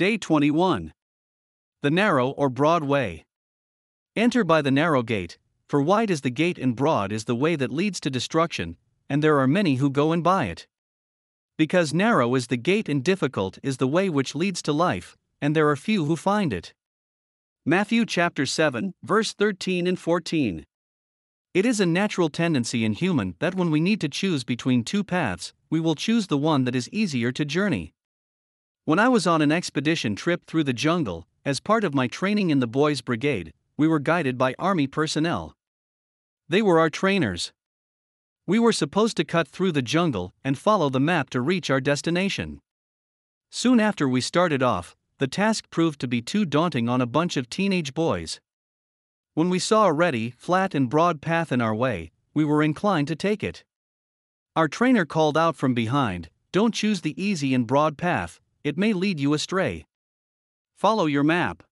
Day 21. The narrow or broad way. Enter by the narrow gate, for wide is the gate and broad is the way that leads to destruction, and there are many who go in by it. Because narrow is the gate and difficult is the way which leads to life, and there are few who find it. Matthew chapter 7, verse 13 and 14. It is a natural tendency in human that when we need to choose between two paths, we will choose the one that is easier to journey. When I was on an expedition trip through the jungle, as part of my training in the Boys Brigade, we were guided by Army personnel. They were our trainers. We were supposed to cut through the jungle and follow the map to reach our destination. Soon after we started off, the task proved to be too daunting on a bunch of teenage boys. When we saw a ready, flat, and broad path in our way, we were inclined to take it. Our trainer called out from behind Don't choose the easy and broad path, it may lead you astray. Follow your map.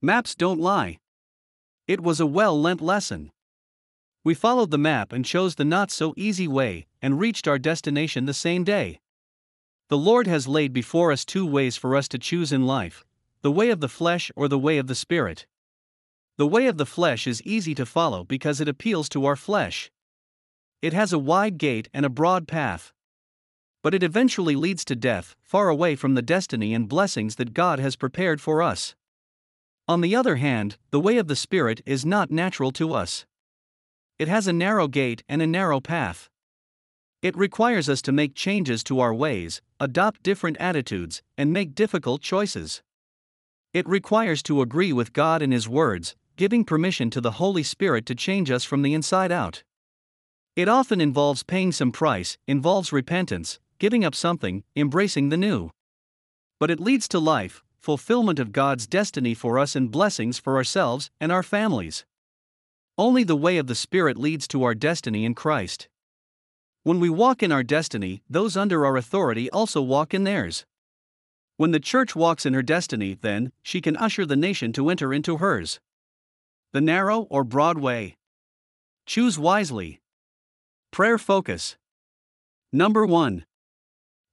Maps don't lie. It was a well lent lesson. We followed the map and chose the not so easy way, and reached our destination the same day. The Lord has laid before us two ways for us to choose in life the way of the flesh or the way of the Spirit. The way of the flesh is easy to follow because it appeals to our flesh. It has a wide gate and a broad path. But it eventually leads to death, far away from the destiny and blessings that God has prepared for us. On the other hand, the way of the Spirit is not natural to us. It has a narrow gate and a narrow path. It requires us to make changes to our ways, adopt different attitudes, and make difficult choices. It requires to agree with God and His words, giving permission to the Holy Spirit to change us from the inside out. It often involves paying some price, involves repentance, giving up something, embracing the new. But it leads to life, fulfillment of God's destiny for us, and blessings for ourselves and our families. Only the way of the Spirit leads to our destiny in Christ. When we walk in our destiny, those under our authority also walk in theirs. When the church walks in her destiny, then, she can usher the nation to enter into hers. The narrow or broad way. Choose wisely. Prayer focus. Number 1.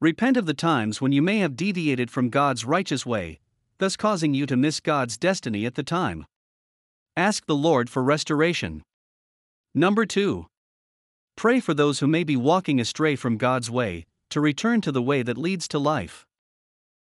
Repent of the times when you may have deviated from God's righteous way, thus causing you to miss God's destiny at the time. Ask the Lord for restoration. Number 2. Pray for those who may be walking astray from God's way, to return to the way that leads to life.